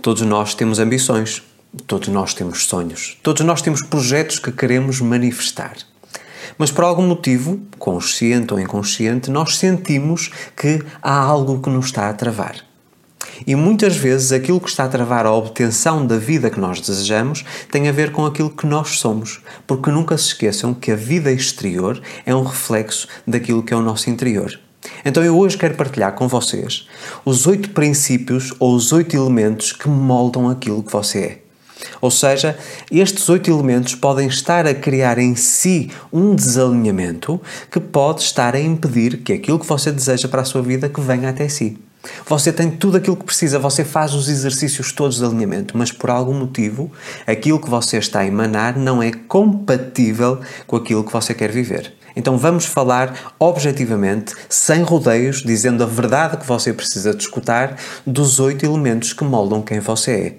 Todos nós temos ambições, todos nós temos sonhos, todos nós temos projetos que queremos manifestar. Mas por algum motivo, consciente ou inconsciente, nós sentimos que há algo que nos está a travar. E muitas vezes aquilo que está a travar a obtenção da vida que nós desejamos tem a ver com aquilo que nós somos, porque nunca se esqueçam que a vida exterior é um reflexo daquilo que é o nosso interior. Então eu hoje quero partilhar com vocês os oito princípios ou os oito elementos que moldam aquilo que você é. Ou seja, estes oito elementos podem estar a criar em si um desalinhamento que pode estar a impedir que aquilo que você deseja para a sua vida que venha até si. Você tem tudo aquilo que precisa, você faz os exercícios todos de alinhamento, mas por algum motivo aquilo que você está a emanar não é compatível com aquilo que você quer viver. Então vamos falar objetivamente, sem rodeios, dizendo a verdade que você precisa de escutar dos oito elementos que moldam quem você é.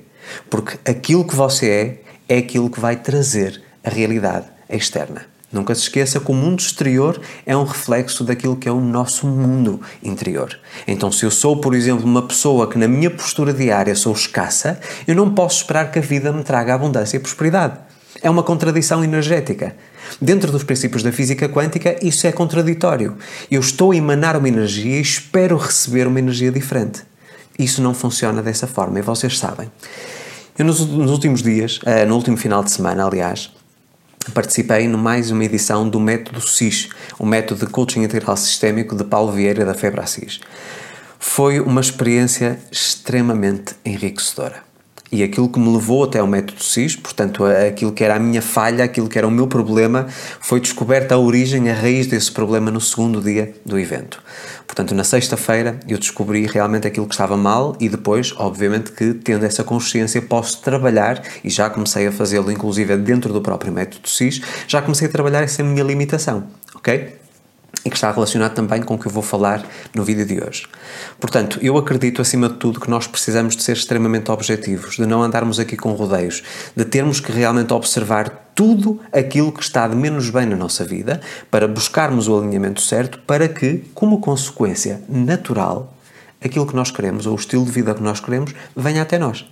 Porque aquilo que você é é aquilo que vai trazer a realidade externa. Nunca se esqueça que o mundo exterior é um reflexo daquilo que é o nosso mundo interior. Então, se eu sou, por exemplo, uma pessoa que na minha postura diária sou escassa, eu não posso esperar que a vida me traga abundância e prosperidade. É uma contradição energética. Dentro dos princípios da física quântica, isso é contraditório. Eu estou a emanar uma energia e espero receber uma energia diferente. Isso não funciona dessa forma e vocês sabem. Eu, nos, últimos dias, uh, no último final de semana, aliás, participei no mais uma edição do método SIS, o método de coaching integral sistémico de Paulo Vieira da Febra Assis. Foi uma experiência extremamente enriquecedora. E aquilo que me levou até ao método SIS, portanto, aquilo que era a minha falha, aquilo que era o meu problema, foi descoberta a origem, a raiz desse problema no segundo dia do evento. Portanto, na sexta-feira eu descobri realmente aquilo que estava mal e depois, obviamente, que tendo essa consciência posso trabalhar e já comecei a fazê-lo, inclusive dentro do próprio método SIS, já comecei a trabalhar essa minha limitação, ok? E que está relacionado também com o que eu vou falar no vídeo de hoje. Portanto, eu acredito acima de tudo que nós precisamos de ser extremamente objetivos, de não andarmos aqui com rodeios, de termos que realmente observar tudo aquilo que está de menos bem na nossa vida para buscarmos o alinhamento certo para que, como consequência natural, aquilo que nós queremos ou o estilo de vida que nós queremos venha até nós.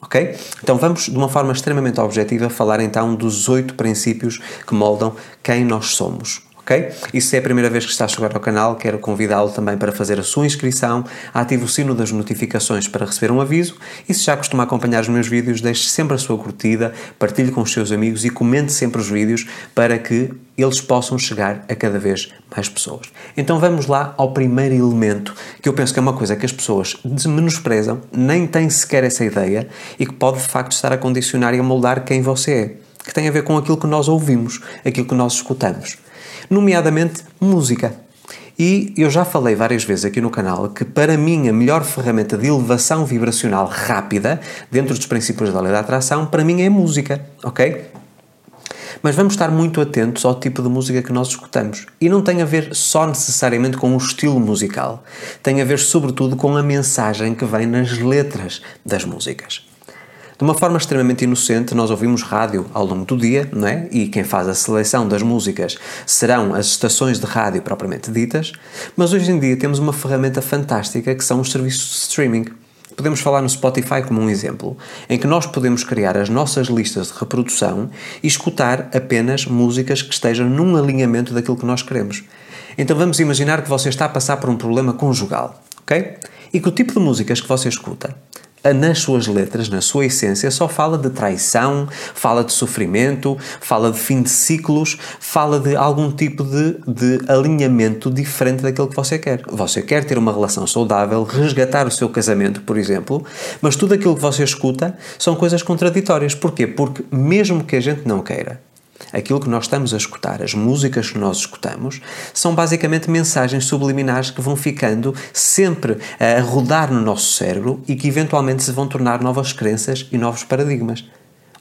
Ok? Então vamos, de uma forma extremamente objetiva, falar então dos oito princípios que moldam quem nós somos ok? E se é a primeira vez que está a chegar ao canal, quero convidá-lo também para fazer a sua inscrição, ative o sino das notificações para receber um aviso e se já costuma acompanhar os meus vídeos, deixe sempre a sua curtida, partilhe com os seus amigos e comente sempre os vídeos para que eles possam chegar a cada vez mais pessoas. Então vamos lá ao primeiro elemento, que eu penso que é uma coisa que as pessoas menosprezam, nem têm sequer essa ideia e que pode de facto estar a condicionar e a moldar quem você é, que tem a ver com aquilo que nós ouvimos, aquilo que nós escutamos nomeadamente música. E eu já falei várias vezes aqui no canal que, para mim, a melhor ferramenta de elevação vibracional rápida, dentro dos princípios da lei da atração, para mim é música, ok? Mas vamos estar muito atentos ao tipo de música que nós escutamos. E não tem a ver só necessariamente com o estilo musical, tem a ver, sobretudo, com a mensagem que vem nas letras das músicas. De uma forma extremamente inocente, nós ouvimos rádio ao longo do dia, não é? E quem faz a seleção das músicas serão as estações de rádio propriamente ditas, mas hoje em dia temos uma ferramenta fantástica que são os serviços de streaming. Podemos falar no Spotify como um exemplo, em que nós podemos criar as nossas listas de reprodução e escutar apenas músicas que estejam num alinhamento daquilo que nós queremos. Então vamos imaginar que você está a passar por um problema conjugal, ok? E que o tipo de músicas que você escuta nas suas letras, na sua essência, só fala de traição, fala de sofrimento, fala de fim de ciclos, fala de algum tipo de, de alinhamento diferente daquilo que você quer. Você quer ter uma relação saudável, resgatar o seu casamento, por exemplo, mas tudo aquilo que você escuta são coisas contraditórias. Porquê? Porque mesmo que a gente não queira, aquilo que nós estamos a escutar, as músicas que nós escutamos, são basicamente mensagens subliminares que vão ficando sempre a rodar no nosso cérebro e que eventualmente se vão tornar novas crenças e novos paradigmas.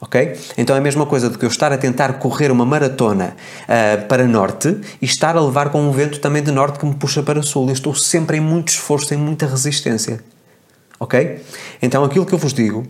Ok? Então é a mesma coisa do que eu estar a tentar correr uma maratona uh, para norte e estar a levar com um vento também de norte que me puxa para sul. Eu estou sempre em muito esforço, em muita resistência. Ok? Então aquilo que eu vos digo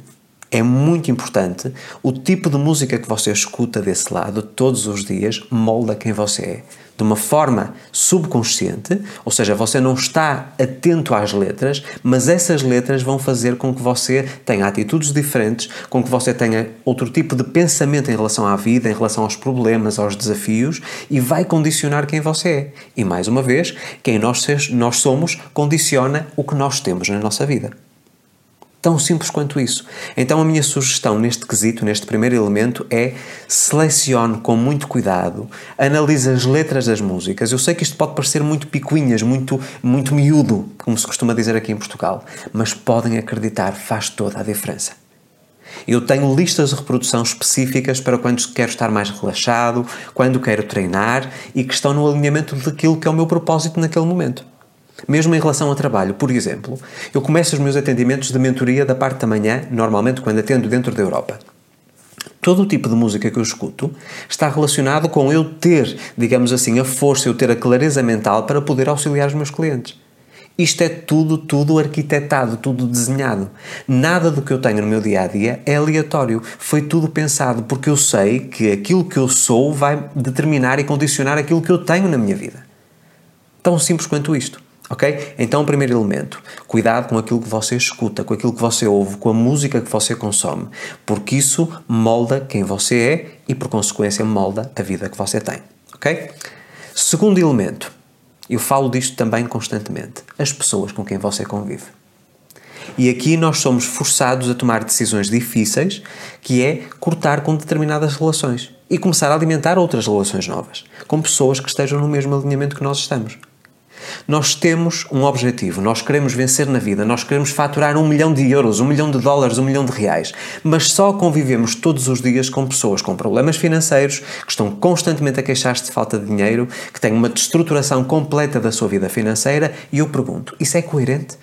é muito importante. O tipo de música que você escuta desse lado todos os dias molda quem você é. De uma forma subconsciente, ou seja, você não está atento às letras, mas essas letras vão fazer com que você tenha atitudes diferentes, com que você tenha outro tipo de pensamento em relação à vida, em relação aos problemas, aos desafios e vai condicionar quem você é. E mais uma vez, quem nós, somos condiciona o que nós temos na nossa vida. Tão simples quanto isso. Então, a minha sugestão neste quesito, neste primeiro elemento, é selecione com muito cuidado, analise as letras das músicas. Eu sei que isto pode parecer muito picuinhas, muito, muito miúdo, como se costuma dizer aqui em Portugal, mas podem acreditar, faz toda a diferença. Eu tenho listas de reprodução específicas para quando quero estar mais relaxado, quando quero treinar e que estão no alinhamento daquilo que é o meu propósito naquele momento. Mesmo em relação ao trabalho, por exemplo, eu começo os meus atendimentos de mentoria da parte da manhã, normalmente quando atendo dentro da Europa. Todo o tipo de música que eu escuto está relacionado com eu ter, digamos assim, a força, eu ter a clareza mental para poder auxiliar os meus clientes. Isto é tudo, tudo arquitetado, tudo desenhado. Nada do que eu tenho no meu dia a dia é aleatório. Foi tudo pensado porque eu sei que aquilo que eu sou vai determinar e condicionar aquilo que eu tenho na minha vida. Tão simples quanto isto. Ok? Então, o primeiro elemento, cuidado com aquilo que você escuta, com aquilo que você ouve, com a música que você consome, porque isso molda quem você é e, por consequência, molda a vida que você tem. Ok? Segundo elemento, eu falo disto também constantemente, as pessoas com quem você convive. E aqui nós somos forçados a tomar decisões difíceis, que é cortar com determinadas relações e começar a alimentar outras relações novas, com pessoas que estejam no mesmo alinhamento que nós estamos. Nós temos um objetivo, nós queremos vencer na vida, nós queremos faturar um milhão de euros, um milhão de dólares, um milhão de reais, mas só convivemos todos os dias com pessoas com problemas financeiros, que estão constantemente a queixar-se de falta de dinheiro, que têm uma destruturação completa da sua vida financeira, e eu pergunto: isso é coerente?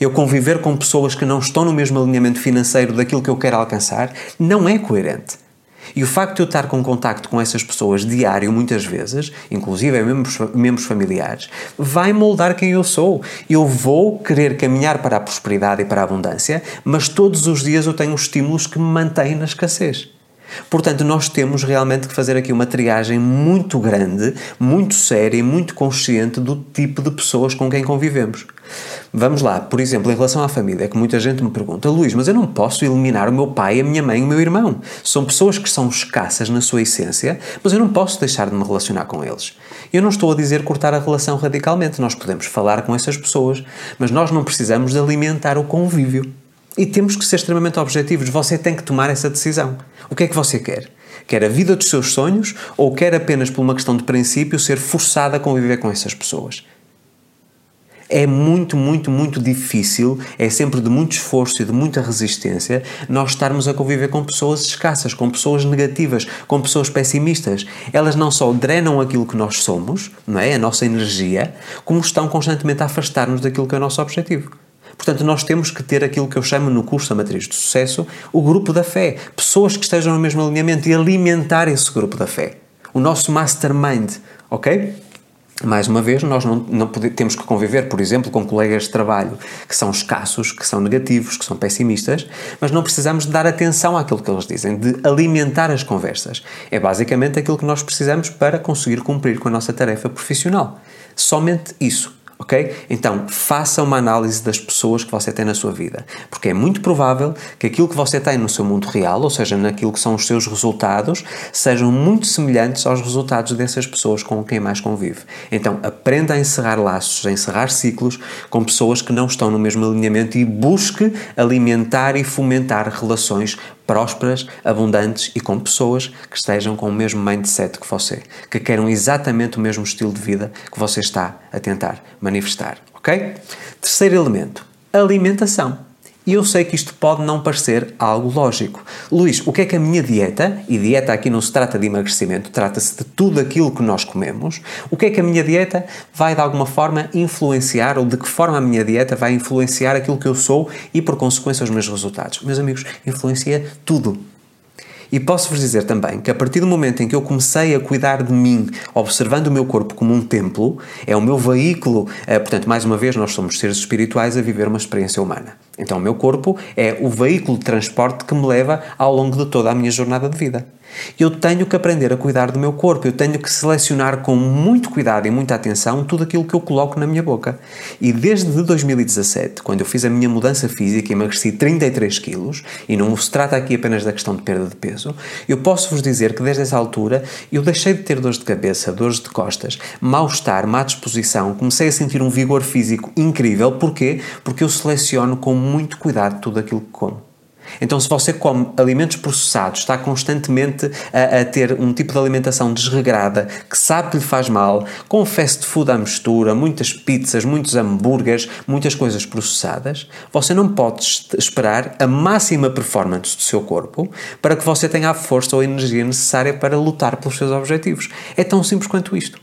Eu conviver com pessoas que não estão no mesmo alinhamento financeiro daquilo que eu quero alcançar não é coerente. E o facto de eu estar com contacto com essas pessoas diário, muitas vezes, inclusive membros, membros familiares, vai moldar quem eu sou. Eu vou querer caminhar para a prosperidade e para a abundância, mas todos os dias eu tenho estímulos que me mantêm na escassez. Portanto, nós temos realmente que fazer aqui uma triagem muito grande, muito séria e muito consciente do tipo de pessoas com quem convivemos. Vamos lá, por exemplo, em relação à família, é que muita gente me pergunta, Luís, mas eu não posso eliminar o meu pai, a minha mãe e o meu irmão. São pessoas que são escassas na sua essência, mas eu não posso deixar de me relacionar com eles. Eu não estou a dizer cortar a relação radicalmente, nós podemos falar com essas pessoas, mas nós não precisamos de alimentar o convívio. E temos que ser extremamente objetivos. Você tem que tomar essa decisão. O que é que você quer? Quer a vida dos seus sonhos ou quer apenas por uma questão de princípio ser forçado a conviver com essas pessoas? É muito, muito, muito difícil, é sempre de muito esforço e de muita resistência nós estarmos a conviver com pessoas escassas, com pessoas negativas, com pessoas pessimistas. Elas não só drenam aquilo que nós somos, não é? A nossa energia, como estão constantemente a afastar-nos daquilo que é o nosso objetivo. Portanto, nós temos que ter aquilo que eu chamo no curso da Matriz do Sucesso o grupo da fé. Pessoas que estejam no mesmo alinhamento e alimentar esse grupo da fé. O nosso mastermind, ok? Mais uma vez, nós não, não podemos, temos que conviver, por exemplo, com colegas de trabalho que são escassos, que são negativos, que são pessimistas, mas não precisamos de dar atenção àquilo que eles dizem, de alimentar as conversas. É basicamente aquilo que nós precisamos para conseguir cumprir com a nossa tarefa profissional. Somente isso ok? Então, faça uma análise das pessoas que você tem na sua vida, porque é muito provável que aquilo que você tem no seu mundo real, ou seja, naquilo que são os seus resultados, sejam muito semelhantes aos resultados dessas pessoas com quem mais convive. Então, aprenda a encerrar laços, a encerrar ciclos com pessoas que não estão no mesmo alinhamento e busque alimentar e fomentar relações prósperas, abundantes e com pessoas que estejam com o mesmo mindset que você, que queiram exatamente o mesmo estilo de vida que você está a tentar manifestar, ok? Terceiro elemento, alimentação. E eu sei que isto pode não parecer algo lógico. Luís, o que é que a minha dieta, e dieta aqui não se trata de emagrecimento, trata-se de tudo aquilo que nós comemos, o que é que a minha dieta vai de alguma forma influenciar, ou de que forma a minha dieta vai influenciar aquilo que eu sou e por consequência os meus resultados? Meus amigos, influencia tudo. E posso-vos dizer também que a partir do momento em que eu comecei a cuidar de mim, observando o meu corpo como um templo, é o meu veículo, eh, portanto, mais uma vez, nós somos seres espirituais a viver uma experiência humana. Então, o meu corpo é o veículo de transporte que me leva ao longo de toda a minha jornada de vida. Eu tenho que aprender a cuidar do meu corpo, eu tenho que selecionar com muito cuidado e muita atenção tudo aquilo que eu coloco na minha boca. E desde 2017, quando eu fiz a minha mudança física e emagreci 33 quilos, e não se trata aqui apenas da questão de perda de peso, eu posso vos dizer que desde essa altura eu deixei de ter dores de cabeça, dores de costas, mal-estar, má disposição, comecei a sentir um vigor físico incrível. Porquê? Porque eu seleciono com muito cuidado tudo aquilo que como. Então, se você come alimentos processados, está constantemente a, a, ter um tipo de alimentação desregrada, que sabe que lhe faz mal, com fast food à mistura, muitas pizzas, muitos hambúrgueres, muitas coisas processadas, você não pode esperar a máxima performance do seu corpo para que você tenha a força ou a energia necessária para lutar pelos seus objetivos. É tão simples quanto isto.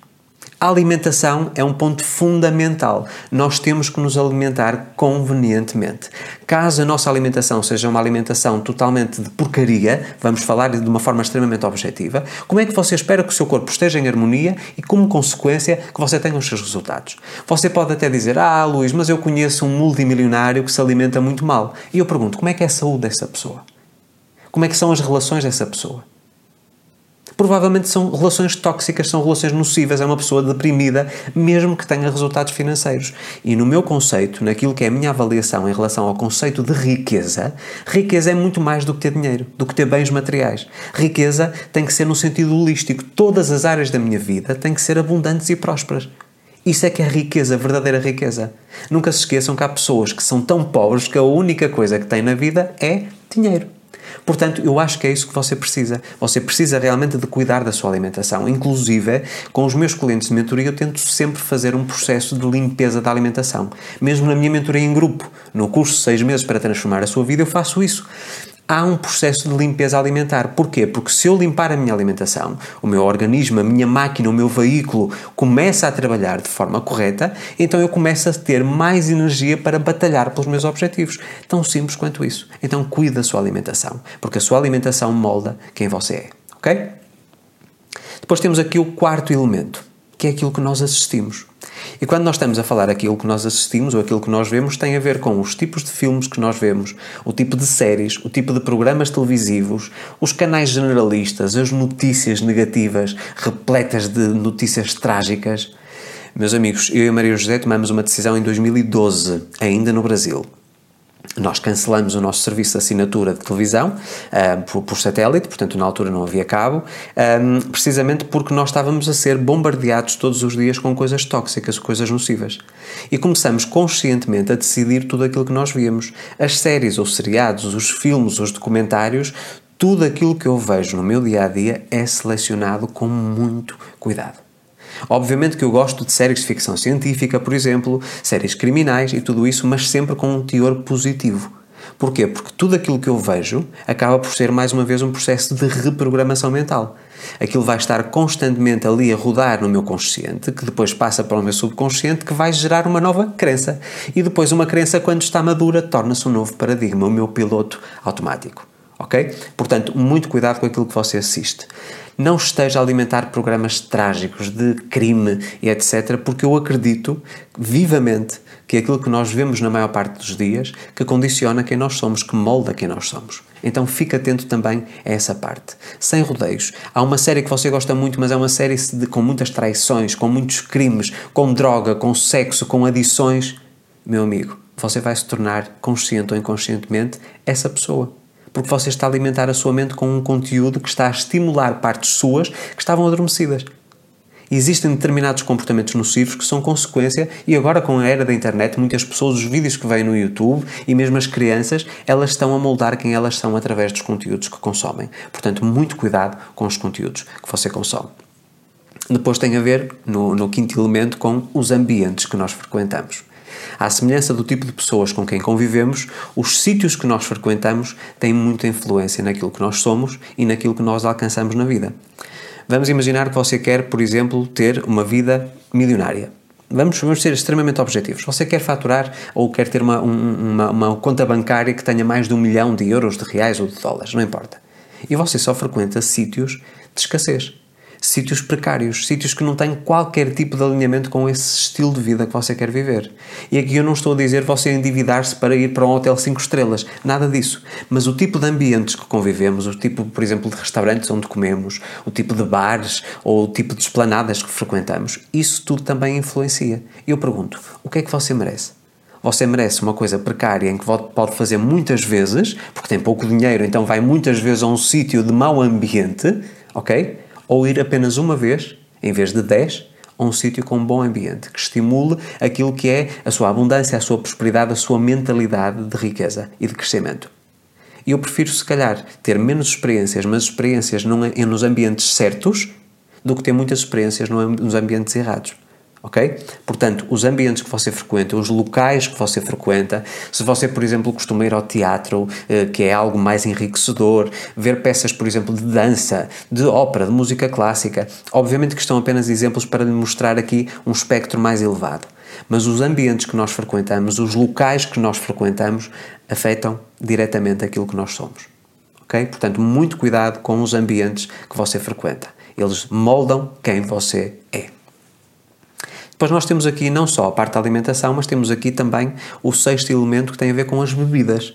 A alimentação é um ponto fundamental. Nós temos que nos alimentar convenientemente. Caso a nossa alimentação seja uma alimentação totalmente de porcaria, vamos falar de uma forma extremamente objetiva, como é que você espera que o seu corpo esteja em harmonia e, como consequência, que você tenha os seus resultados? Você pode até dizer: Ah, Luís, mas eu conheço um multimilionário que se alimenta muito mal. E eu pergunto: como é que é a saúde dessa pessoa? Como é que são as relações dessa pessoa? Provavelmente são relações tóxicas, são relações nocivas. É uma pessoa deprimida, mesmo que tenha resultados financeiros. E no meu conceito, naquilo que é a minha avaliação em relação ao conceito de riqueza, riqueza é muito mais do que ter dinheiro, do que ter bens materiais. Riqueza tem que ser no sentido holístico. Todas as áreas da minha vida têm que ser abundantes e prósperas. Isso é que é riqueza, verdadeira riqueza. Nunca se esqueçam que há pessoas que são tão pobres que a única coisa que têm na vida é dinheiro. Portanto, eu acho que é isso que você precisa. Você precisa realmente de cuidar da sua alimentação. Inclusive, com os meus clientes de mentoria, eu tento sempre fazer um processo de limpeza da alimentação. Mesmo na minha mentoria em grupo, no curso 6 meses para transformar a sua vida, eu faço isso há um processo de limpeza alimentar. Porquê? Porque se eu limpar a minha alimentação, o meu organismo, a minha máquina, o meu veículo começa a trabalhar de forma correta, então eu começo a ter mais energia para batalhar pelos meus objetivos. Tão simples quanto isso. Então cuide da sua alimentação, porque a sua alimentação molda quem você é, ok? Depois temos aqui o quarto elemento, que é aquilo que nós assistimos. E quando nós estamos a falar aquilo que nós assistimos ou aquilo que nós vemos, tem a ver com os tipos de filmes que nós vemos, o tipo de séries, o tipo de programas televisivos, os canais generalistas, as notícias negativas, repletas de notícias trágicas. Meus amigos, eu e a Maria José tomamos uma decisão em 2012, ainda no Brasil nós cancelamos o nosso serviço de assinatura de televisão uh, por, por, satélite, portanto na altura não havia cabo, um, ah, precisamente porque nós estávamos a ser bombardeados todos os dias com coisas tóxicas, coisas nocivas. E começamos conscientemente a decidir tudo aquilo que nós víamos. As séries, os seriados, os filmes, os documentários, tudo aquilo que eu vejo no meu dia a dia é selecionado com muito cuidado. Obviamente que eu gosto de séries de ficção científica, por exemplo, séries criminais e tudo isso, mas sempre com um teor positivo. Porquê? Porque tudo aquilo que eu vejo acaba por ser mais uma vez um processo de reprogramação mental. Aquilo vai estar constantemente ali a rodar no meu consciente, que depois passa para o meu subconsciente, que vai gerar uma nova crença. E depois, uma crença, quando está madura, torna-se um novo paradigma, o meu piloto automático. Ok? Portanto, muito cuidado com aquilo que você assiste não esteja a alimentar programas trágicos de crime e etc., porque eu acredito vivamente que aquilo que nós vemos na maior parte dos dias que condiciona quem nós somos, que molda quem nós somos. Então fique atento também a essa parte. Sem rodeios. Há uma série que você gosta muito, mas é uma série de, com muitas traições, com muitos crimes, com droga, com sexo, com adições. Meu amigo, você vai se tornar, consciente ou inconscientemente, essa pessoa porque você está a alimentar a sua mente com um conteúdo que está a estimular partes suas que estavam adormecidas. Existem determinados comportamentos nocivos que são consequência, e agora com a era da internet, muitas pessoas, os vídeos que veem no YouTube e mesmo as crianças, elas estão a moldar quem elas são através dos conteúdos que consomem. Portanto, muito cuidado com os conteúdos que você consome. Depois tem a ver, no, no quinto elemento, com os ambientes que nós frequentamos. À semelhança do tipo de pessoas com quem convivemos, os sítios que nós frequentamos têm muita influência naquilo que nós somos e naquilo que nós alcançamos na vida. Vamos imaginar que você quer, por exemplo, ter uma vida milionária. Vamos, vamos ser extremamente objetivos. Você quer faturar ou quer ter uma, uma, uma conta bancária que tenha mais de um milhão de euros, de reais ou de dólares, não importa. E você só frequenta sítios de escassez sítios precários, sítios que não têm qualquer tipo de alinhamento com esse estilo de vida que você quer viver. E aqui eu não estou a dizer você endividar-se para ir para um hotel 5 estrelas, nada disso. Mas o tipo de ambientes que convivemos, o tipo, por exemplo, de restaurantes onde comemos, o tipo de bares ou o tipo de esplanadas que frequentamos, isso tudo também influencia. Eu pergunto, o que é que você merece? Você merece uma coisa precária em que pode fazer muitas vezes, porque tem pouco dinheiro, então vai muitas vezes a um sítio de mau ambiente, ok? Ou ir apenas uma vez, em vez de dez, a um sítio com um bom ambiente, que estimule aquilo que é a sua abundância, a sua prosperidade, a sua mentalidade de riqueza e de crescimento. E eu prefiro, se calhar, ter menos experiências, mas experiências nos ambientes certos, do que ter muitas experiências nos ambientes errados ok? Portanto, os ambientes que você frequenta, os locais que você frequenta, se você, por exemplo, costuma ir ao teatro, eh, que é algo mais enriquecedor, ver peças, por exemplo, de dança, de ópera, de música clássica, obviamente que estão apenas exemplos para lhe mostrar aqui um espectro mais elevado. Mas os ambientes que nós frequentamos, os locais que nós frequentamos, afetam diretamente aquilo que nós somos. Ok? Portanto, muito cuidado com os ambientes que você frequenta. Eles moldam quem você é. Depois nós temos aqui não só a parte da alimentação, mas temos aqui também o sexto elemento que tem a ver com as bebidas.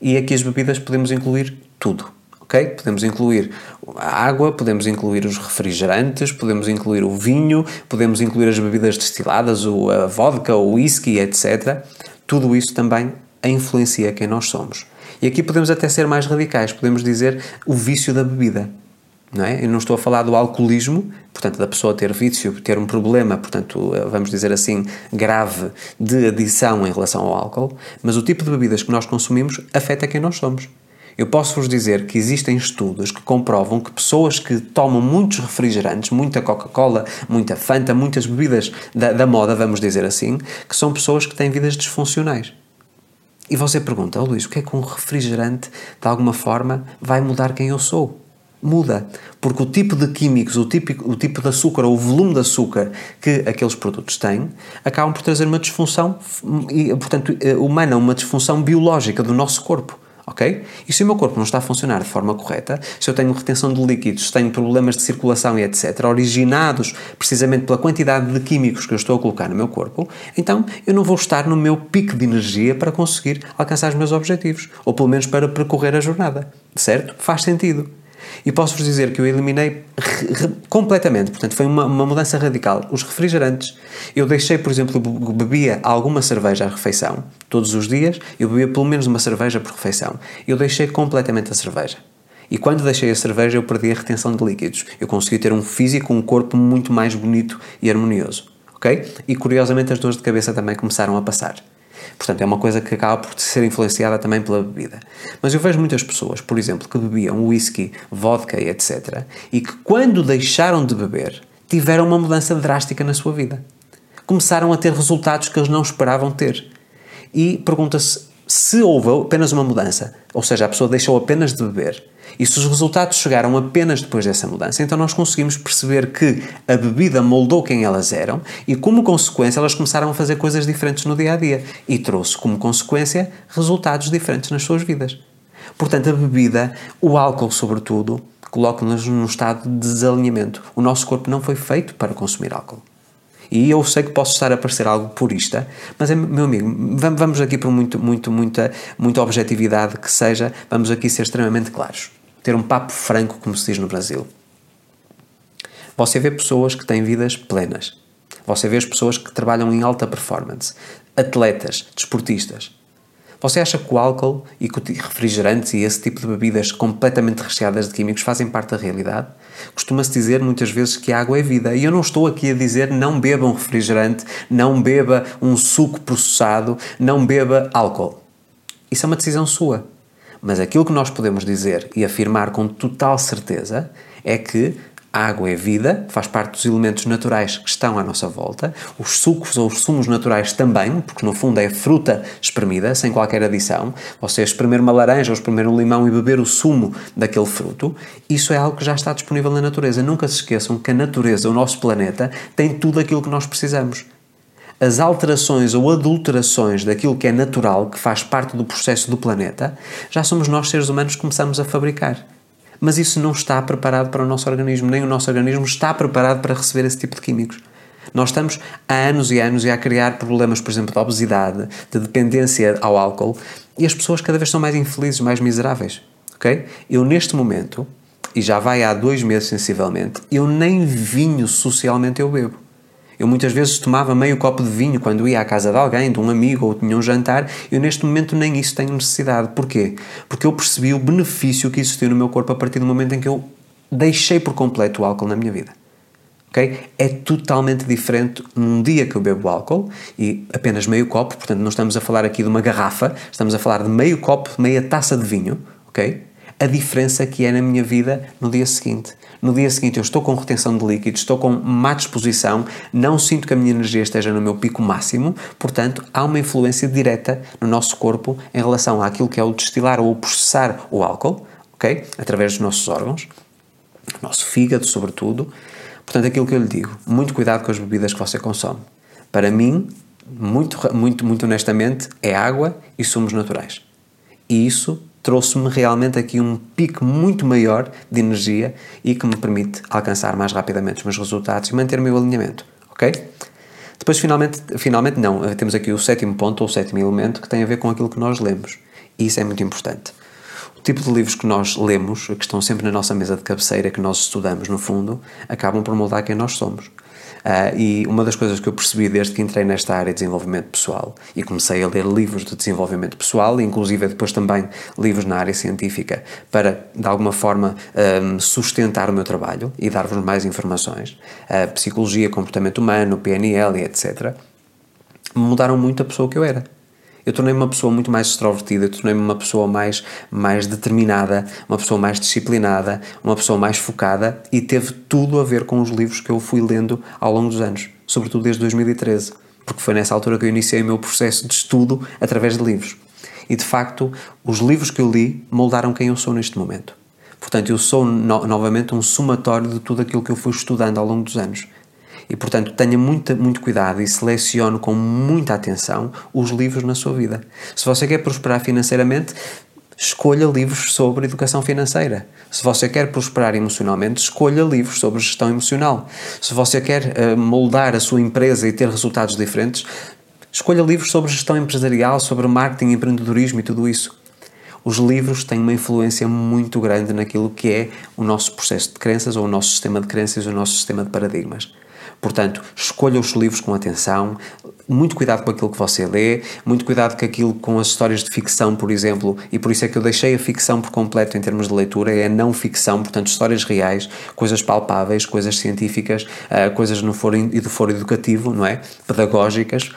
E aqui as bebidas podemos incluir tudo. ok? Podemos incluir a água, podemos incluir os refrigerantes, podemos incluir o vinho, podemos incluir as bebidas destiladas, a vodka, o whisky, etc. Tudo isso também influencia quem nós somos. E aqui podemos até ser mais radicais, podemos dizer o vício da bebida não é? Eu não estou a falar do alcoolismo, portanto, da pessoa ter vício, ter um problema, portanto, vamos dizer assim, grave de adição em relação ao álcool, mas o tipo de bebidas que nós consumimos afeta quem nós somos. Eu posso vos dizer que existem estudos que comprovam que pessoas que tomam muitos refrigerantes, muita Coca-Cola, muita Fanta, muitas bebidas da, da, moda, vamos dizer assim, que são pessoas que têm vidas disfuncionais. E você pergunta, oh, Luís, o que é que um refrigerante, de alguma forma, vai mudar quem eu sou? Muda, porque o tipo de químicos, o tipo, o tipo de açúcar ou o volume de açúcar que aqueles produtos têm acabam por trazer uma disfunção portanto, eh, humana, uma disfunção biológica do nosso corpo. Ok? E se o meu corpo não está a funcionar de forma correta, se eu tenho retenção de líquidos, se tenho problemas de circulação e etc., originados precisamente pela quantidade de químicos que eu estou a colocar no meu corpo, então eu não vou estar no meu pico de energia para conseguir alcançar os meus objetivos, ou pelo menos para percorrer a jornada. Certo? Faz sentido. E posso-vos dizer que eu eliminei completamente, portanto, foi uma, uma, mudança radical. Os refrigerantes, eu deixei, por exemplo, bebia alguma cerveja à refeição, todos os dias, eu bebia pelo menos uma cerveja por refeição. Eu deixei completamente a cerveja. E quando deixei a cerveja, eu perdi a retenção de líquidos. Eu consegui ter um físico, um corpo muito mais bonito e harmonioso. Ok? E curiosamente, as dores de cabeça também começaram a passar. Portanto, é uma coisa que acaba por ser influenciada também pela bebida. Mas eu vejo muitas pessoas, por exemplo, que bebiam whisky, vodka e etc. e que quando deixaram de beber tiveram uma mudança drástica na sua vida. Começaram a ter resultados que eles não esperavam ter. E pergunta-se se houve apenas uma mudança, ou seja, a pessoa deixou apenas de beber, e se os resultados chegaram apenas depois dessa mudança, então nós conseguimos perceber que a bebida moldou quem elas eram e, como consequência, elas começaram a fazer coisas diferentes no dia a dia e trouxe, como consequência, resultados diferentes nas suas vidas. Portanto, a bebida, o álcool, sobretudo, coloca-nos num estado de desalinhamento. O nosso corpo não foi feito para consumir álcool. E eu sei que posso estar a parecer algo purista, mas, é, meu amigo, vamos aqui por muito, muito, muita, muita objetividade que seja, vamos aqui ser extremamente claros ter um papo franco, como se diz no Brasil. Você vê pessoas que têm vidas plenas. Você vê as pessoas que trabalham em alta performance, atletas, desportistas. Você acha que o álcool e refrigerantes e esse tipo de bebidas completamente recheadas de químicos fazem parte da realidade? Costuma-se dizer muitas vezes que a água é vida. E eu não estou aqui a dizer não beba um refrigerante, não beba um suco processado, não beba álcool. Isso é uma decisão sua. Mas aquilo que nós podemos dizer e afirmar com total certeza é que a água é vida, faz parte dos elementos naturais que estão à nossa volta. Os sucos ou os sumos naturais também, porque no fundo é fruta espremida, sem qualquer adição. Você espremer uma laranja ou espremer um limão e beber o sumo daquele fruto, isso é algo que já está disponível na natureza. Nunca se esqueçam que a natureza, o nosso planeta, tem tudo aquilo que nós precisamos as alterações ou adulterações daquilo que é natural, que faz parte do processo do planeta, já somos nós, seres humanos, que começamos a fabricar. Mas isso não está preparado para o nosso organismo, nem o nosso organismo está preparado para receber esse tipo de químicos. Nós estamos há anos e anos a criar problemas, por exemplo, de obesidade, de dependência ao álcool, e as pessoas cada vez são mais infelizes, mais miseráveis. Ok? Eu, neste momento, e já vai há dois meses sensivelmente, eu nem vinho socialmente eu bebo. Eu muitas vezes tomava meio copo de vinho quando ia à casa de alguém, de um amigo ou tinha um jantar. Eu neste momento nem isso tenho necessidade. Porquê? Porque eu percebi o benefício que existiu no meu corpo a partir do momento em que eu deixei por completo o álcool na minha vida. Okay? É totalmente diferente num dia que eu bebo álcool e apenas meio copo, portanto não estamos a falar aqui de uma garrafa, estamos a falar de meio copo, meia taça de vinho, ok? A diferença que é na minha vida no dia seguinte. No dia seguinte eu estou com retenção de líquidos, estou com má disposição, não sinto que a minha energia esteja no meu pico máximo, portanto há uma influência direta no nosso corpo em relação àquilo que é o destilar ou o processar o álcool, ok? Através dos nossos órgãos, nosso fígado sobretudo, Portanto, aquilo que eu lhe digo, muito cuidado com as bebidas que você consome. Para mim, muito, muito, muito honestamente, é água e sumos naturais. E isso trouxe-me realmente aqui um pico muito maior de energia e que me permite alcançar mais rapidamente os meus resultados e manter o meu alinhamento, ok? Depois, finalmente, finalmente não, temos aqui o sétimo ponto, ou o sétimo elemento, que tem a ver com aquilo que nós lemos. E isso é muito importante tipo de livros que nós lemos, que estão sempre na nossa mesa de cabeceira, que nós estudamos no fundo, acabam por moldar quem nós somos. Uh, e uma das coisas que eu percebi desde que entrei nesta área de desenvolvimento pessoal e comecei a ler livros de desenvolvimento pessoal, inclusive depois também livros na área científica, para de alguma forma um, sustentar o meu trabalho e dar-vos mais informações, uh, psicologia, comportamento humano, PNL etc., mudaram muito a pessoa que eu era eu tornei-me uma pessoa muito mais extrovertida, tornei-me uma pessoa mais, mais determinada, uma pessoa mais disciplinada, uma pessoa mais focada e teve tudo a ver com os livros que eu fui lendo ao longo dos anos, sobretudo desde 2013, porque foi nessa altura que eu iniciei o meu processo de estudo através de livros. E de facto, os livros que eu li moldaram quem eu sou neste momento. Portanto, eu sou no novamente um somatório de tudo aquilo que eu fui estudando ao longo dos anos. E, portanto, tenha muito, muito cuidado e selecione com muita atenção os livros na sua vida. Se você quer prosperar financeiramente, escolha livros sobre educação financeira. Se você quer prosperar emocionalmente, escolha livros sobre gestão emocional. Se você quer uh, moldar a sua empresa e ter resultados diferentes, escolha livros sobre gestão empresarial, sobre marketing, empreendedorismo e tudo isso. Os livros têm uma influência muito grande naquilo que é o nosso processo de crenças ou o nosso sistema de crenças, o nosso sistema de paradigmas. Portanto, escolha os livros com atenção, muito cuidado com aquilo que você lê, muito cuidado com aquilo com as histórias de ficção, por exemplo, e por isso é que eu deixei a ficção por completo em termos de leitura, é a não ficção, portanto, histórias reais, coisas palpáveis, coisas científicas, uh, coisas no foro, do foro educativo, não é? Pedagógicas.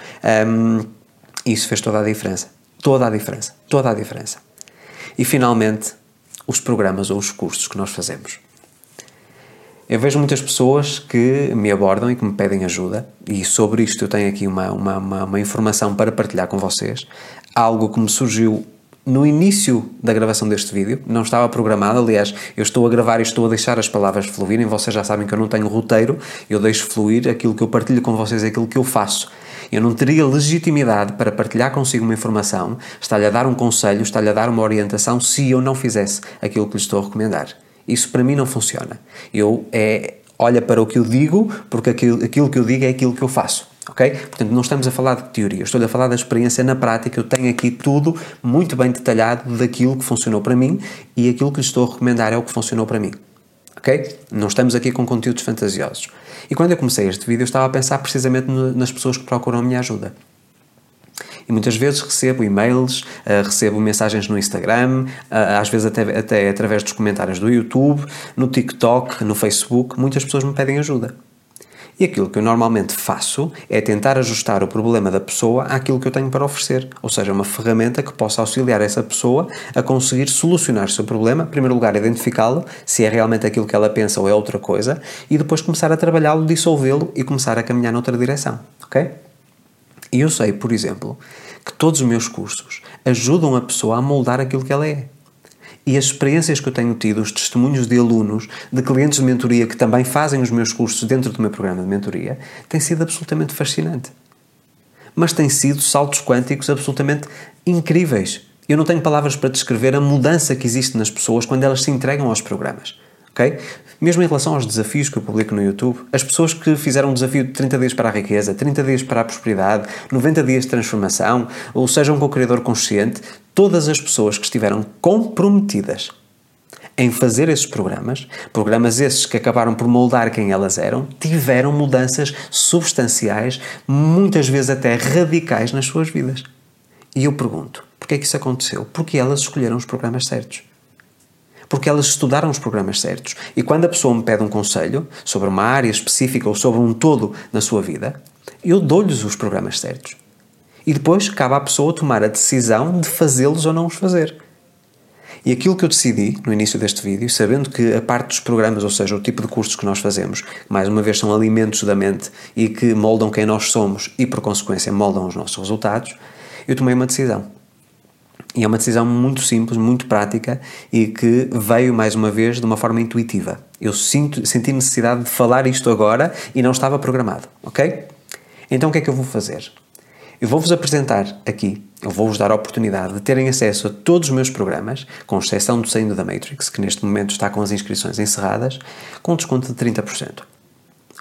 Isso fez toda a diferença. Toda a diferença. Toda a diferença. E finalmente, os programas ou os cursos que nós fazemos. Eu vejo muitas pessoas que me abordam e que me pedem ajuda, e sobre isto eu tenho aqui uma, uma, uma, uma informação para partilhar com vocês. Algo que me surgiu no início da gravação deste vídeo, não estava programado, aliás, eu estou a gravar e estou a deixar as palavras fluírem, vocês já sabem que eu não tenho roteiro, eu deixo fluir aquilo que eu partilho com vocês, é aquilo que eu faço. Eu não teria legitimidade para partilhar consigo uma informação, estar-lhe a dar um conselho, estar-lhe a dar uma orientação, se eu não fizesse aquilo que lhe estou a recomendar. Isso para mim não funciona. Eu é olha para o que eu digo, porque aquilo, aquilo que eu digo é aquilo que eu faço. Ok? Portanto, não estamos a falar de teoria, estou a falar da experiência na prática. Eu tenho aqui tudo muito bem detalhado daquilo que funcionou para mim e aquilo que lhe estou a recomendar é o que funcionou para mim. Ok? Não estamos aqui com conteúdos fantasiosos. E quando eu comecei este vídeo, eu estava a pensar precisamente nas pessoas que procuram a minha ajuda. E muitas vezes recebo e-mails, uh, recebo mensagens no Instagram, uh, às vezes até, até através dos comentários do YouTube, no TikTok, no Facebook, muitas pessoas me pedem ajuda. E aquilo que eu normalmente faço é tentar ajustar o problema da pessoa àquilo que eu tenho para oferecer, ou seja, uma ferramenta que possa auxiliar essa pessoa a conseguir solucionar o seu problema, em primeiro lugar, identificá-lo, se é realmente aquilo que ela pensa ou é outra coisa, e depois começar a trabalhá-lo, dissolvê-lo e começar a caminhar noutra direção, ok? E eu sei, por exemplo, que todos os meus cursos ajudam a pessoa a moldar aquilo que ela é. E as experiências que eu tenho tido, os testemunhos de alunos, de clientes de mentoria que também fazem os meus cursos dentro do meu programa de mentoria, têm sido absolutamente fascinante. Mas têm sido saltos quânticos absolutamente incríveis. Eu não tenho palavras para descrever a mudança que existe nas pessoas quando elas se entregam aos programas. ok? Mesmo em relação aos desafios que eu publico no YouTube, as pessoas que fizeram um desafio de 30 dias para a riqueza, 30 dias para a prosperidade, 90 dias de transformação, ou seja, um co-criador consciente, todas as pessoas que estiveram comprometidas em fazer esses programas, programas esses que acabaram por moldar quem elas eram, tiveram mudanças substanciais, muitas vezes até radicais nas suas vidas. E eu pergunto, porquê é que isso aconteceu? Porque elas escolheram os programas certos porque elas estudaram os programas certos. E quando a pessoa me pede um conselho sobre uma área específica ou sobre um todo na sua vida, eu dou-lhes os programas certos. E depois cabe à pessoa tomar a decisão de fazê-los ou não os fazer. E aquilo que eu decidi no início deste vídeo, sabendo que a parte dos programas, ou seja, o tipo de cursos que nós fazemos, mais uma vez são alimentos da mente e que moldam quem nós somos e, por consequência, moldam os nossos resultados, eu tomei uma decisão. E é uma decisão muito simples, muito prática e que veio mais uma vez de uma forma intuitiva. Eu sinto, senti necessidade de falar isto agora e não estava programado, ok? Então o que é que eu vou fazer? Eu vou-vos apresentar aqui, eu vou-vos dar a oportunidade de terem acesso a todos os meus programas, com exceção do Saindo da Matrix, que neste momento está com as inscrições encerradas, com desconto de 30%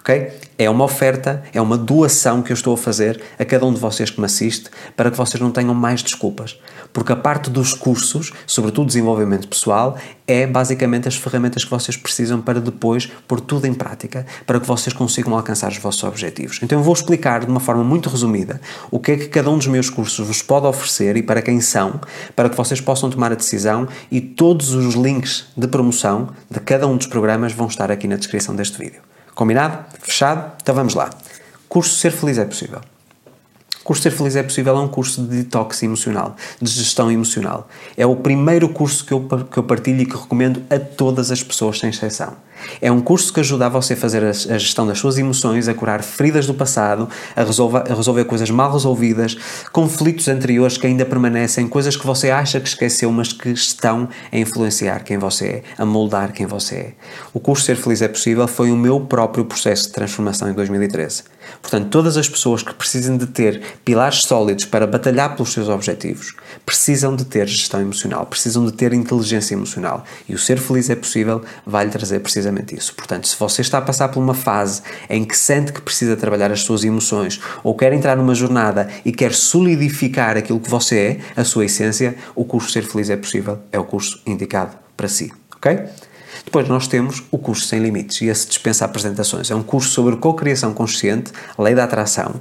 ok? É uma oferta, é uma doação que eu estou a fazer a cada um de vocês que me assiste para que vocês não tenham mais desculpas. Porque a parte dos cursos, sobretudo desenvolvimento pessoal, é basicamente as ferramentas que vocês precisam para depois pôr tudo em prática, para que vocês consigam alcançar os vossos objetivos. Então eu vou explicar de uma forma muito resumida o que é que cada um dos meus cursos vos pode oferecer e para quem são, para que vocês possam tomar a decisão e todos os links de promoção de cada um dos programas vão estar aqui na descrição deste vídeo. Combinado? Fechado? Então vamos lá. Curso Ser Feliz é Possível. Curso Ser Feliz é Possível é um curso de detox emocional, de gestão emocional. É o primeiro curso que eu, que eu partilho e que recomendo a todas as pessoas, sem exceção. É um curso que ajuda a você a fazer a, a gestão das suas emoções, a curar feridas do passado, a, resolver, a resolver coisas mal resolvidas, conflitos anteriores que ainda permanecem, coisas que você acha que esqueceu, mas que estão a influenciar quem você é, a moldar quem você é. O curso Ser Feliz é Possível foi o meu próprio processo de transformação em 2013. Portanto, todas as pessoas que precisam de ter pilares sólidos para batalhar pelos seus objetivos precisam de ter gestão emocional, precisam de ter inteligência emocional. E o ser feliz é possível vai lhe trazer precisamente isso. Portanto, se você está a passar por uma fase em que sente que precisa trabalhar as suas emoções ou quer entrar numa jornada e quer solidificar aquilo que você é, a sua essência, o curso Ser Feliz é Possível é o curso indicado para si. Ok? Depois nós temos o curso Sem Limites e esse dispensa apresentações. É um curso sobre co-criação consciente, lei da atração,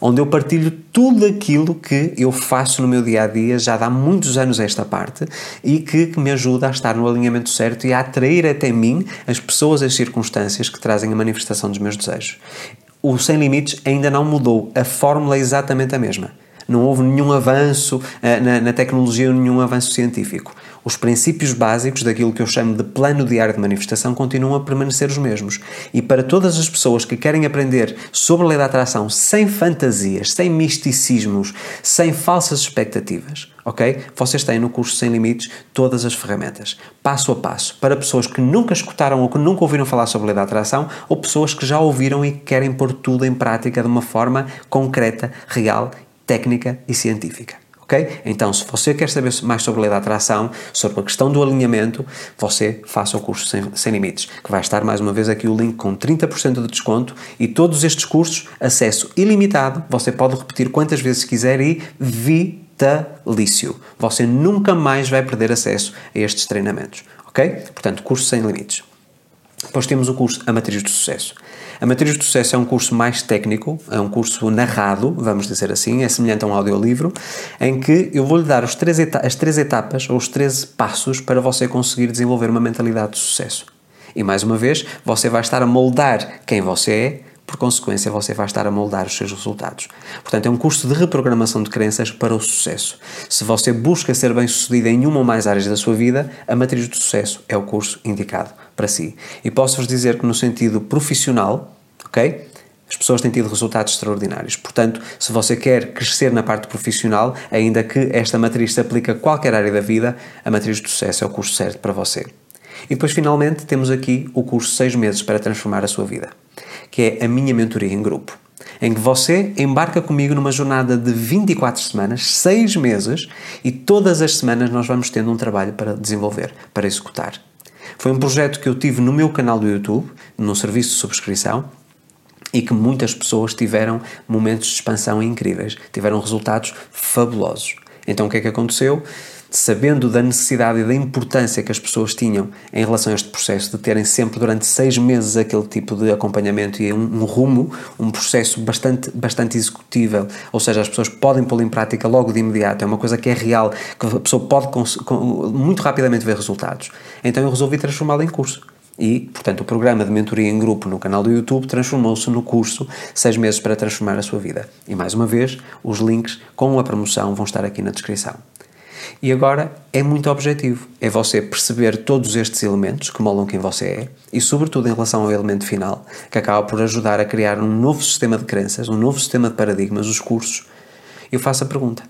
onde eu partilho tudo aquilo que eu faço no meu dia a dia, já há muitos anos esta parte, e que, que me ajuda a estar no alinhamento certo e a atrair até mim as pessoas, as circunstâncias que trazem a manifestação dos meus desejos. O Sem Limites ainda não mudou, a fórmula é exatamente a mesma não houve nenhum avanço uh, na, na, tecnologia, nenhum avanço científico. Os princípios básicos daquilo que eu chamo de plano diário de manifestação continuam a permanecer os mesmos. E para todas as pessoas que querem aprender sobre a lei da atração sem fantasias, sem misticismos, sem falsas expectativas, ok? Vocês têm no curso Sem Limites todas as ferramentas, passo a passo, para pessoas que nunca escutaram ou que nunca ouviram falar sobre a lei da atração ou pessoas que já ouviram e querem pôr tudo em prática de uma forma concreta, real técnica e científica. Ok? Então, se você quer saber mais sobre a lei da atração, sobre a questão do alinhamento, você faça o curso sem, sem, Limites, que vai estar mais uma vez aqui o link com 30% de desconto e todos estes cursos, acesso ilimitado, você pode repetir quantas vezes quiser e vitalício. Você nunca mais vai perder acesso a estes treinamentos, ok? Portanto, curso sem limites. Depois temos o curso A Matriz do Sucesso. A Matriz do Sucesso é um curso mais técnico, é um curso narrado, vamos dizer assim, é semelhante a um audiolivro, em que eu vou-lhe dar três as três etapas ou os 13 passos para você conseguir desenvolver uma mentalidade de sucesso. E mais uma vez, você vai estar a moldar quem você é, por consequência, você vai estar a moldar os seus resultados. Portanto, é um curso de reprogramação de crenças para o sucesso. Se você busca ser bem-sucedido em uma ou mais áreas da sua vida, a Matriz do Sucesso é o curso indicado para si. E posso-vos dizer que, no sentido profissional, ok? As pessoas têm tido resultados extraordinários. Portanto, se você quer crescer na parte profissional, ainda que esta matriz se aplique a qualquer área da vida, a matriz do sucesso é o curso certo para você. E depois, finalmente, temos aqui o curso 6 meses para transformar a sua vida, que é a minha mentoria em grupo. em que você embarca comigo numa jornada de 24 semanas, 6 meses, e todas as semanas nós vamos tendo um trabalho para desenvolver, para executar. Foi um projeto que eu tive no meu canal do YouTube, no serviço de subscrição, e que muitas pessoas tiveram momentos de expansão incríveis, tiveram resultados fabulosos. Então o que é que aconteceu? Sabendo da necessidade e da importância que as pessoas tinham em relação a este processo, de terem sempre durante seis meses aquele tipo de acompanhamento e um, um rumo, um processo bastante, bastante executível, ou seja, as pessoas podem pô-lo em prática logo de imediato, é uma coisa que é real, que a pessoa pode muito rapidamente ver resultados. Então eu resolvi transformá-lo em curso. E, portanto, o programa de mentoria em grupo no canal do YouTube transformou-se no curso 6 meses para transformar a sua vida. E mais uma vez, os links com a promoção vão estar aqui na descrição. E agora é muito objetivo. É você perceber todos estes elementos que molam quem você é e, sobretudo, em relação ao elemento final, que acaba por ajudar a criar um novo sistema de crenças, um novo sistema de paradigmas, os cursos. Eu faço a pergunta.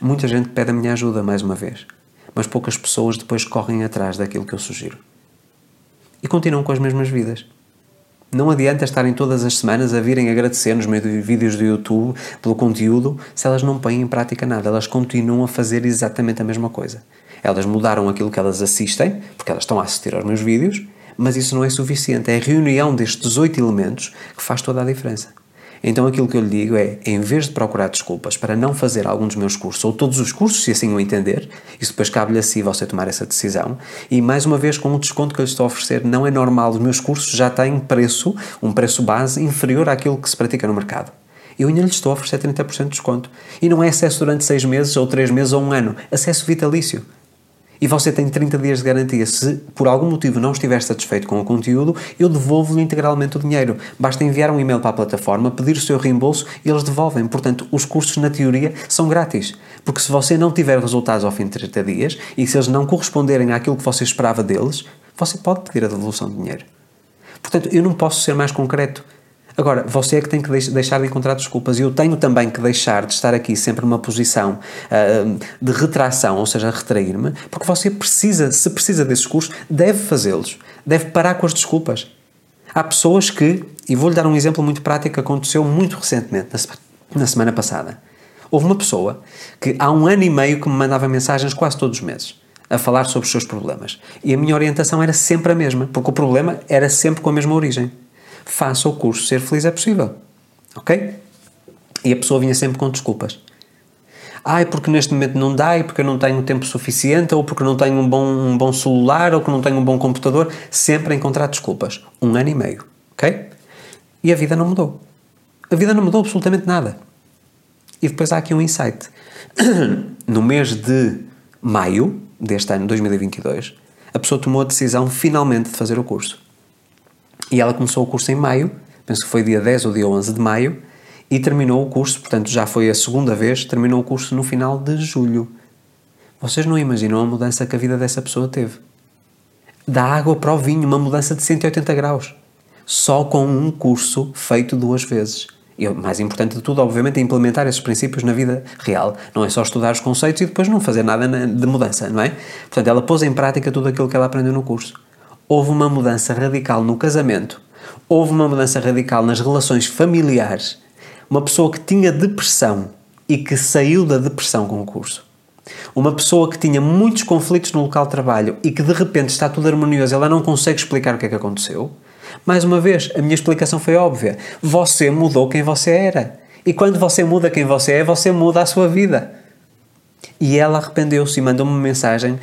Muita gente pede a minha ajuda, mais uma vez, mas poucas pessoas depois correm atrás daquilo que eu sugiro. E continuam com as mesmas vidas. Não adianta estarem todas as semanas a virem agradecer nos meus vídeos do YouTube pelo conteúdo se elas não põem em prática nada. Elas continuam a fazer exatamente a mesma coisa. Elas mudaram aquilo que elas assistem, porque elas estão a assistir aos meus vídeos, mas isso não é suficiente. É a reunião destes oito elementos que faz toda a diferença. Então aquilo que eu lhe digo é, em vez de procurar desculpas para não fazer algum dos meus cursos, ou todos os cursos, se assim o entender, isso depois cabe-lhe a si você tomar essa decisão, e mais uma vez com o desconto que eu lhe estou a oferecer, não é normal, os meus cursos já têm preço, um preço base inferior àquilo que se pratica no mercado. Eu ainda lhe estou a oferecer 30% de desconto. E não é acesso durante 6 meses, ou 3 meses, ou um ano. Acesso vitalício e você tem 30 dias de garantia. Se por algum motivo não estiver satisfeito com o conteúdo, eu devolvo-lhe integralmente o dinheiro. Basta enviar um e-mail para a plataforma, pedir o seu reembolso e eles devolvem. Portanto, os cursos, na teoria, são grátis. Porque se você não tiver resultados ao fim de 30 dias e se eles não corresponderem àquilo que você esperava deles, você pode pedir a devolução de dinheiro. Portanto, eu não posso ser mais concreto. Agora, você é que tem que deixar de encontrar desculpas e eu tenho também que deixar de estar aqui sempre numa posição uh, de retração, ou seja, retrair-me, porque você precisa, se precisa desses cursos, deve fazê-los, deve parar com as desculpas. Há pessoas que, e vou-lhe dar um exemplo muito prático que aconteceu muito recentemente, na semana passada. Houve uma pessoa que há um ano e meio que me mandava mensagens quase todos os meses a falar sobre os seus problemas. E a minha orientação era sempre a mesma, porque o problema era sempre com a mesma origem faça o curso Ser Feliz é Possível. Ok? E a pessoa vinha sempre com desculpas. Ah, é porque neste momento não dá, e porque eu não tenho tempo suficiente, ou porque não tenho um bom, um bom celular, ou que não tenho um bom computador. Sempre a encontrar desculpas. Um ano e meio. Ok? E a vida não mudou. A vida não mudou absolutamente nada. E depois há aqui um insight. No mês de maio deste ano, 2022, a pessoa tomou a decisão finalmente de fazer o curso. E ela começou o curso em maio, penso que foi dia 10 ou dia 11 de maio, e terminou o curso, portanto já foi a segunda vez, terminou o curso no final de julho. Vocês não imaginam a mudança que a vida dessa pessoa teve. Da água para o vinho, uma mudança de 180 graus. Só com um curso feito duas vezes. E o mais importante de tudo, obviamente, é implementar esses princípios na vida real. Não é só estudar os conceitos e depois não fazer nada de mudança, não é? Portanto, ela pôs em prática tudo aquilo que ela aprendeu no curso houve uma mudança radical no casamento, houve uma mudança radical nas relações familiares. Uma pessoa que tinha depressão e que saiu da depressão com o curso. Uma pessoa que tinha muitos conflitos no local de trabalho e que de repente está tudo harmonioso, ela não consegue explicar o que é que aconteceu. Mais uma vez, a minha explicação foi óbvia. Você mudou quem você era. E quando você muda quem você é, você muda a sua vida. E ela arrependeu-se e mandou-me uma mensagem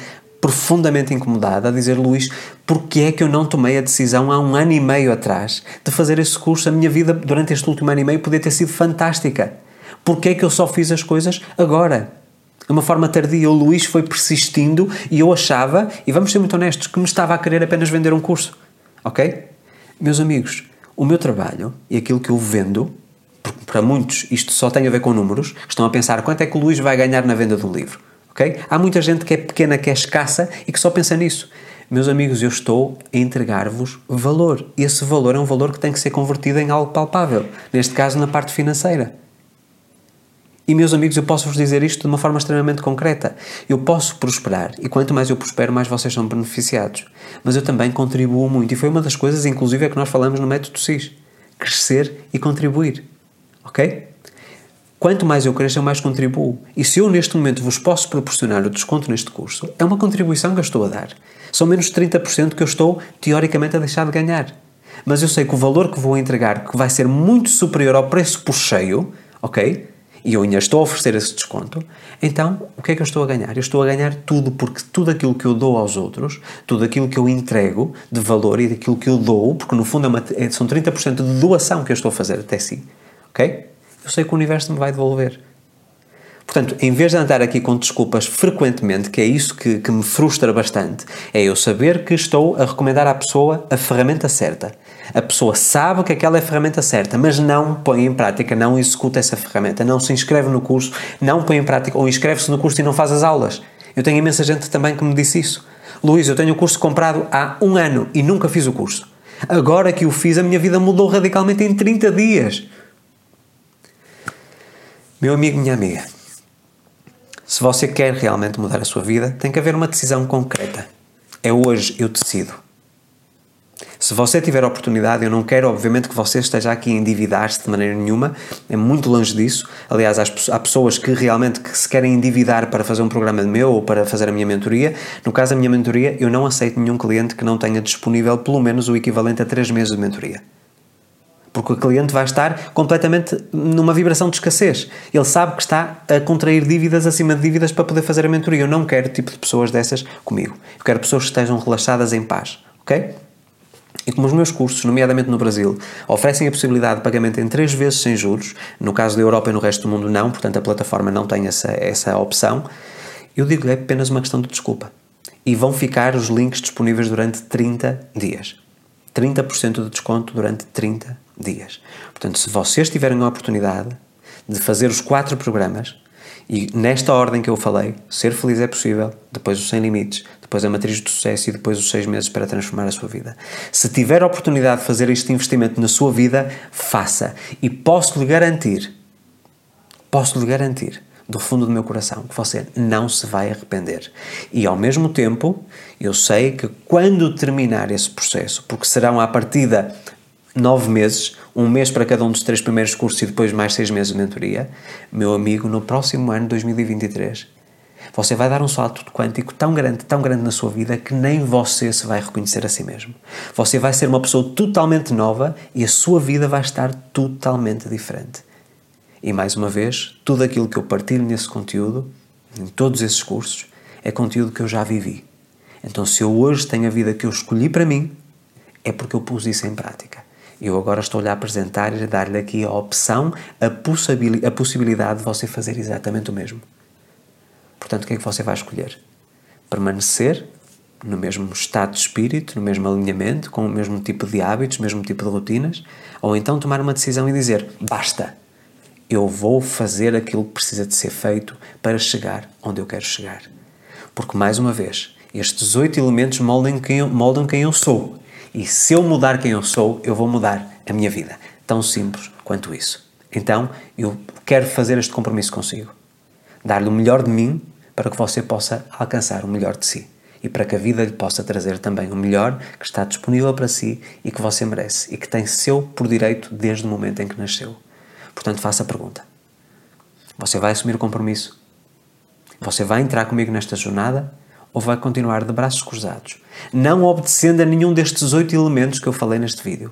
profundamente incomodada a dizer Luís, porque é que eu não tomei a decisão há um ano e meio atrás de fazer esse curso? A minha vida durante este último ano e meio podia ter sido fantástica. Porque é que eu só fiz as coisas agora? De uma forma tardia, o Luís foi persistindo e eu achava, e vamos ser muito honestos, que me estava a querer apenas vender um curso. Ok? Meus amigos, o meu trabalho e aquilo que eu vendo, porque para muitos isto só tem a ver com números, estão a pensar quanto é que o Luís vai ganhar na venda de um livro. Há muita gente que é pequena, que é escassa e que só pensa nisso. Meus amigos, eu estou a entregar-vos valor. Esse valor é um valor que tem que ser convertido em algo palpável. Neste caso, na parte financeira. E, meus amigos, eu posso vos dizer isto de uma forma extremamente concreta. Eu posso prosperar, e quanto mais eu prospero, mais vocês são beneficiados. Mas eu também contribuo muito, e foi uma das coisas, inclusive, é que nós falamos no método SIS: crescer e contribuir. Ok? Quanto mais eu cresço, eu mais contribuo. E se eu neste momento vos posso proporcionar o desconto neste curso, é uma contribuição que eu estou a dar. São menos 30% que eu estou, teoricamente, a deixar de ganhar. Mas eu sei que o valor que vou entregar que vai ser muito superior ao preço por cheio, ok? E eu ainda estou a oferecer esse desconto, então o que é que eu estou a ganhar? Eu estou a ganhar tudo, porque tudo aquilo que eu dou aos outros, tudo aquilo que eu entrego de valor e daquilo que eu dou, porque no fundo é uma, é, são 30% de doação que eu estou a fazer até si, ok? Eu sei que o universo me vai devolver. Portanto, em vez de andar aqui com desculpas frequentemente, que é isso que, que me frustra bastante, é eu saber que estou a recomendar à pessoa a ferramenta certa. A pessoa sabe que aquela é a ferramenta certa, mas não põe em prática, não executa essa ferramenta, não se inscreve no curso, não põe em prática, ou inscreve-se no curso e não faz as aulas. Eu tenho imensa gente também que me disse isso. Luís, eu tenho o curso comprado há um ano e nunca fiz o curso. Agora que o fiz, a minha vida mudou radicalmente em 30 dias. Meu amigo, minha amiga, se você quer realmente mudar a sua vida, tem que haver uma decisão concreta. É hoje eu decido. Se você tiver a oportunidade, eu não quero, obviamente, que você esteja aqui a endividar-se de maneira nenhuma, é muito longe disso. Aliás, há pessoas que realmente que se querem endividar para fazer um programa meu ou para fazer a minha mentoria. No caso da minha mentoria, eu não aceito nenhum cliente que não tenha disponível pelo menos o equivalente a 3 meses de mentoria porque o cliente vai estar completamente numa vibração de escassez. Ele sabe que está a contrair dívidas acima de dívidas para poder fazer a mentoria. Eu não quero tipo de pessoas dessas comigo. Eu quero pessoas que estejam relaxadas em paz, ok? E como os meus cursos, nomeadamente no Brasil, oferecem a possibilidade de pagamento em três vezes sem juros, no caso da Europa e no resto do mundo não, portanto a plataforma não tem essa, essa opção, eu digo é apenas uma questão de desculpa. E vão ficar os links disponíveis durante 30 dias. 30% de desconto durante 30 dias. Portanto, se vocês tiverem a oportunidade de fazer os quatro programas, e nesta ordem que eu falei, ser feliz é possível, depois os sem limites, depois a matriz do sucesso e depois os seis meses para transformar a sua vida. Se tiver a oportunidade de fazer este investimento na sua vida, faça. E posso lhe garantir, posso lhe garantir, do fundo do meu coração, que você não se vai arrepender. E ao mesmo tempo, eu sei que quando terminar esse processo, porque serão à partida nove meses, um mês para cada um dos três primeiros cursos e depois mais seis meses de mentoria, meu amigo, no próximo ano, 2023, você vai dar um salto quântico tão grande, tão grande na sua vida que nem você se vai reconhecer a si mesmo. Você vai ser uma pessoa totalmente nova e a sua vida vai estar totalmente diferente. E mais uma vez, tudo aquilo que eu partilho nesse conteúdo, em todos esses cursos, é conteúdo que eu já vivi. Então, se eu hoje tenho a vida que eu escolhi para mim, é porque eu pus isso em prática. Eu agora estou-lhe a apresentar e a dar-lhe aqui a opção, a, a possibilidade de você fazer exatamente o mesmo. Portanto, o que é que você vai escolher? Permanecer no mesmo estado de espírito, no mesmo alinhamento, com o mesmo tipo de hábitos, mesmo tipo de rotinas? Ou então tomar uma decisão e dizer: basta, eu vou fazer aquilo que precisa de ser feito para chegar onde eu quero chegar. Porque, mais uma vez, estes oito elementos moldam quem, eu, moldam quem eu sou. E se eu mudar quem eu sou, eu vou mudar a minha vida. Tão simples quanto isso. Então, eu quero fazer este compromisso consigo. Dar-lhe o melhor de mim para que você possa alcançar o melhor de si. E para que a vida lhe possa trazer também o melhor que está disponível para si e que você merece e que tem seu por direito desde o momento em que nasceu. Portanto, faça a pergunta: Você vai assumir o compromisso? Você vai entrar comigo nesta jornada? Ou vai continuar de braços cruzados, não obedecendo a nenhum destes oito elementos que eu falei neste vídeo,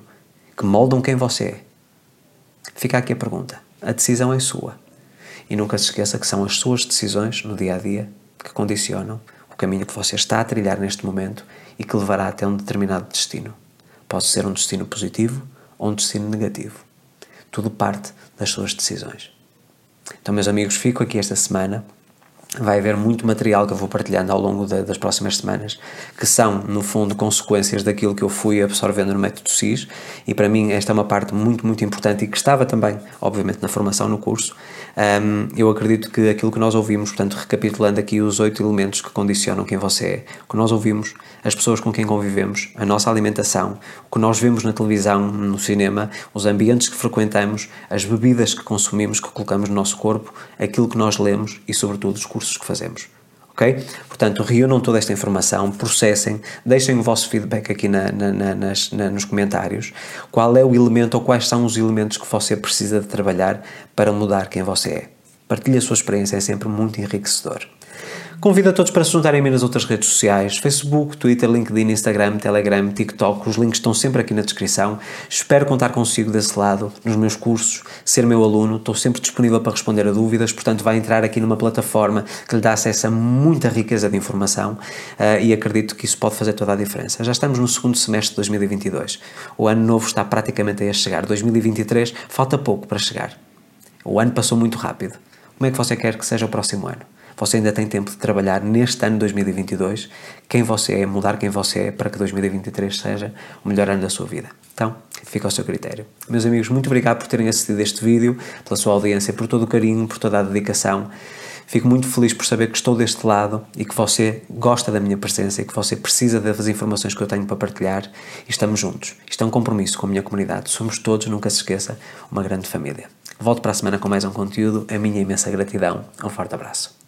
que moldam quem você é? Fica aqui a pergunta. A decisão é sua. E nunca se esqueça que são as suas decisões no dia a dia que condicionam o caminho que você está a trilhar neste momento e que levará até um determinado destino. Pode ser um destino positivo ou um destino negativo. Tudo parte das suas decisões. Então, meus amigos, fico aqui esta semana vai haver muito material que eu vou partilhando ao longo das próximas semanas, que são, no fundo, consequências daquilo que eu fui absorvendo no método SIS, e para mim esta é uma parte muito, muito importante e que estava também, obviamente, na formação no curso. Um, eu acredito que aquilo que nós ouvimos, portanto, recapitulando aqui os oito elementos que condicionam quem você é, o que nós ouvimos, as pessoas com quem convivemos, a nossa alimentação, o que nós vemos na televisão, no cinema, os ambientes que frequentamos, as bebidas que consumimos, que colocamos no nosso corpo, aquilo que nós lemos e, sobretudo, os cursos que fazemos. Ok? Portanto, reúnam toda esta informação, processem, deixem o vosso feedback aqui na, na, na, nas, nos comentários. Qual é o elemento ou quais são os elementos que você precisa de trabalhar para mudar quem você é? Partilhe a sua experiência, é sempre muito enriquecedor. Convido a todos para se juntarem a mim nas outras redes sociais: Facebook, Twitter, LinkedIn, Instagram, Telegram, TikTok. Os links estão sempre aqui na descrição. Espero contar consigo desse lado, nos meus cursos, ser meu aluno. Estou sempre disponível para responder a dúvidas, portanto, vai entrar aqui numa plataforma que lhe dá acesso a muita riqueza de informação uh, e acredito que isso pode fazer toda a diferença. Já estamos no segundo semestre de 2022. O ano novo está praticamente a chegar. 2023 falta pouco para chegar. O ano passou muito rápido. Como é que você quer que seja o próximo ano? Você ainda tem tempo de trabalhar neste ano 2022 quem você é, mudar quem você é para que 2023 seja o melhor ano da sua vida. Então, fica ao seu critério. Meus amigos, muito obrigado por terem assistido este vídeo, pela sua audiência, por todo o carinho, por toda a dedicação. Fico muito feliz por saber que estou deste lado e que você gosta da minha presença e que você precisa das informações que eu tenho para partilhar estamos juntos. Isto é um compromisso com a minha comunidade. Somos todos, nunca se esqueça, uma grande família. Volto para a semana com mais um conteúdo. A minha imensa gratidão. Um forte abraço.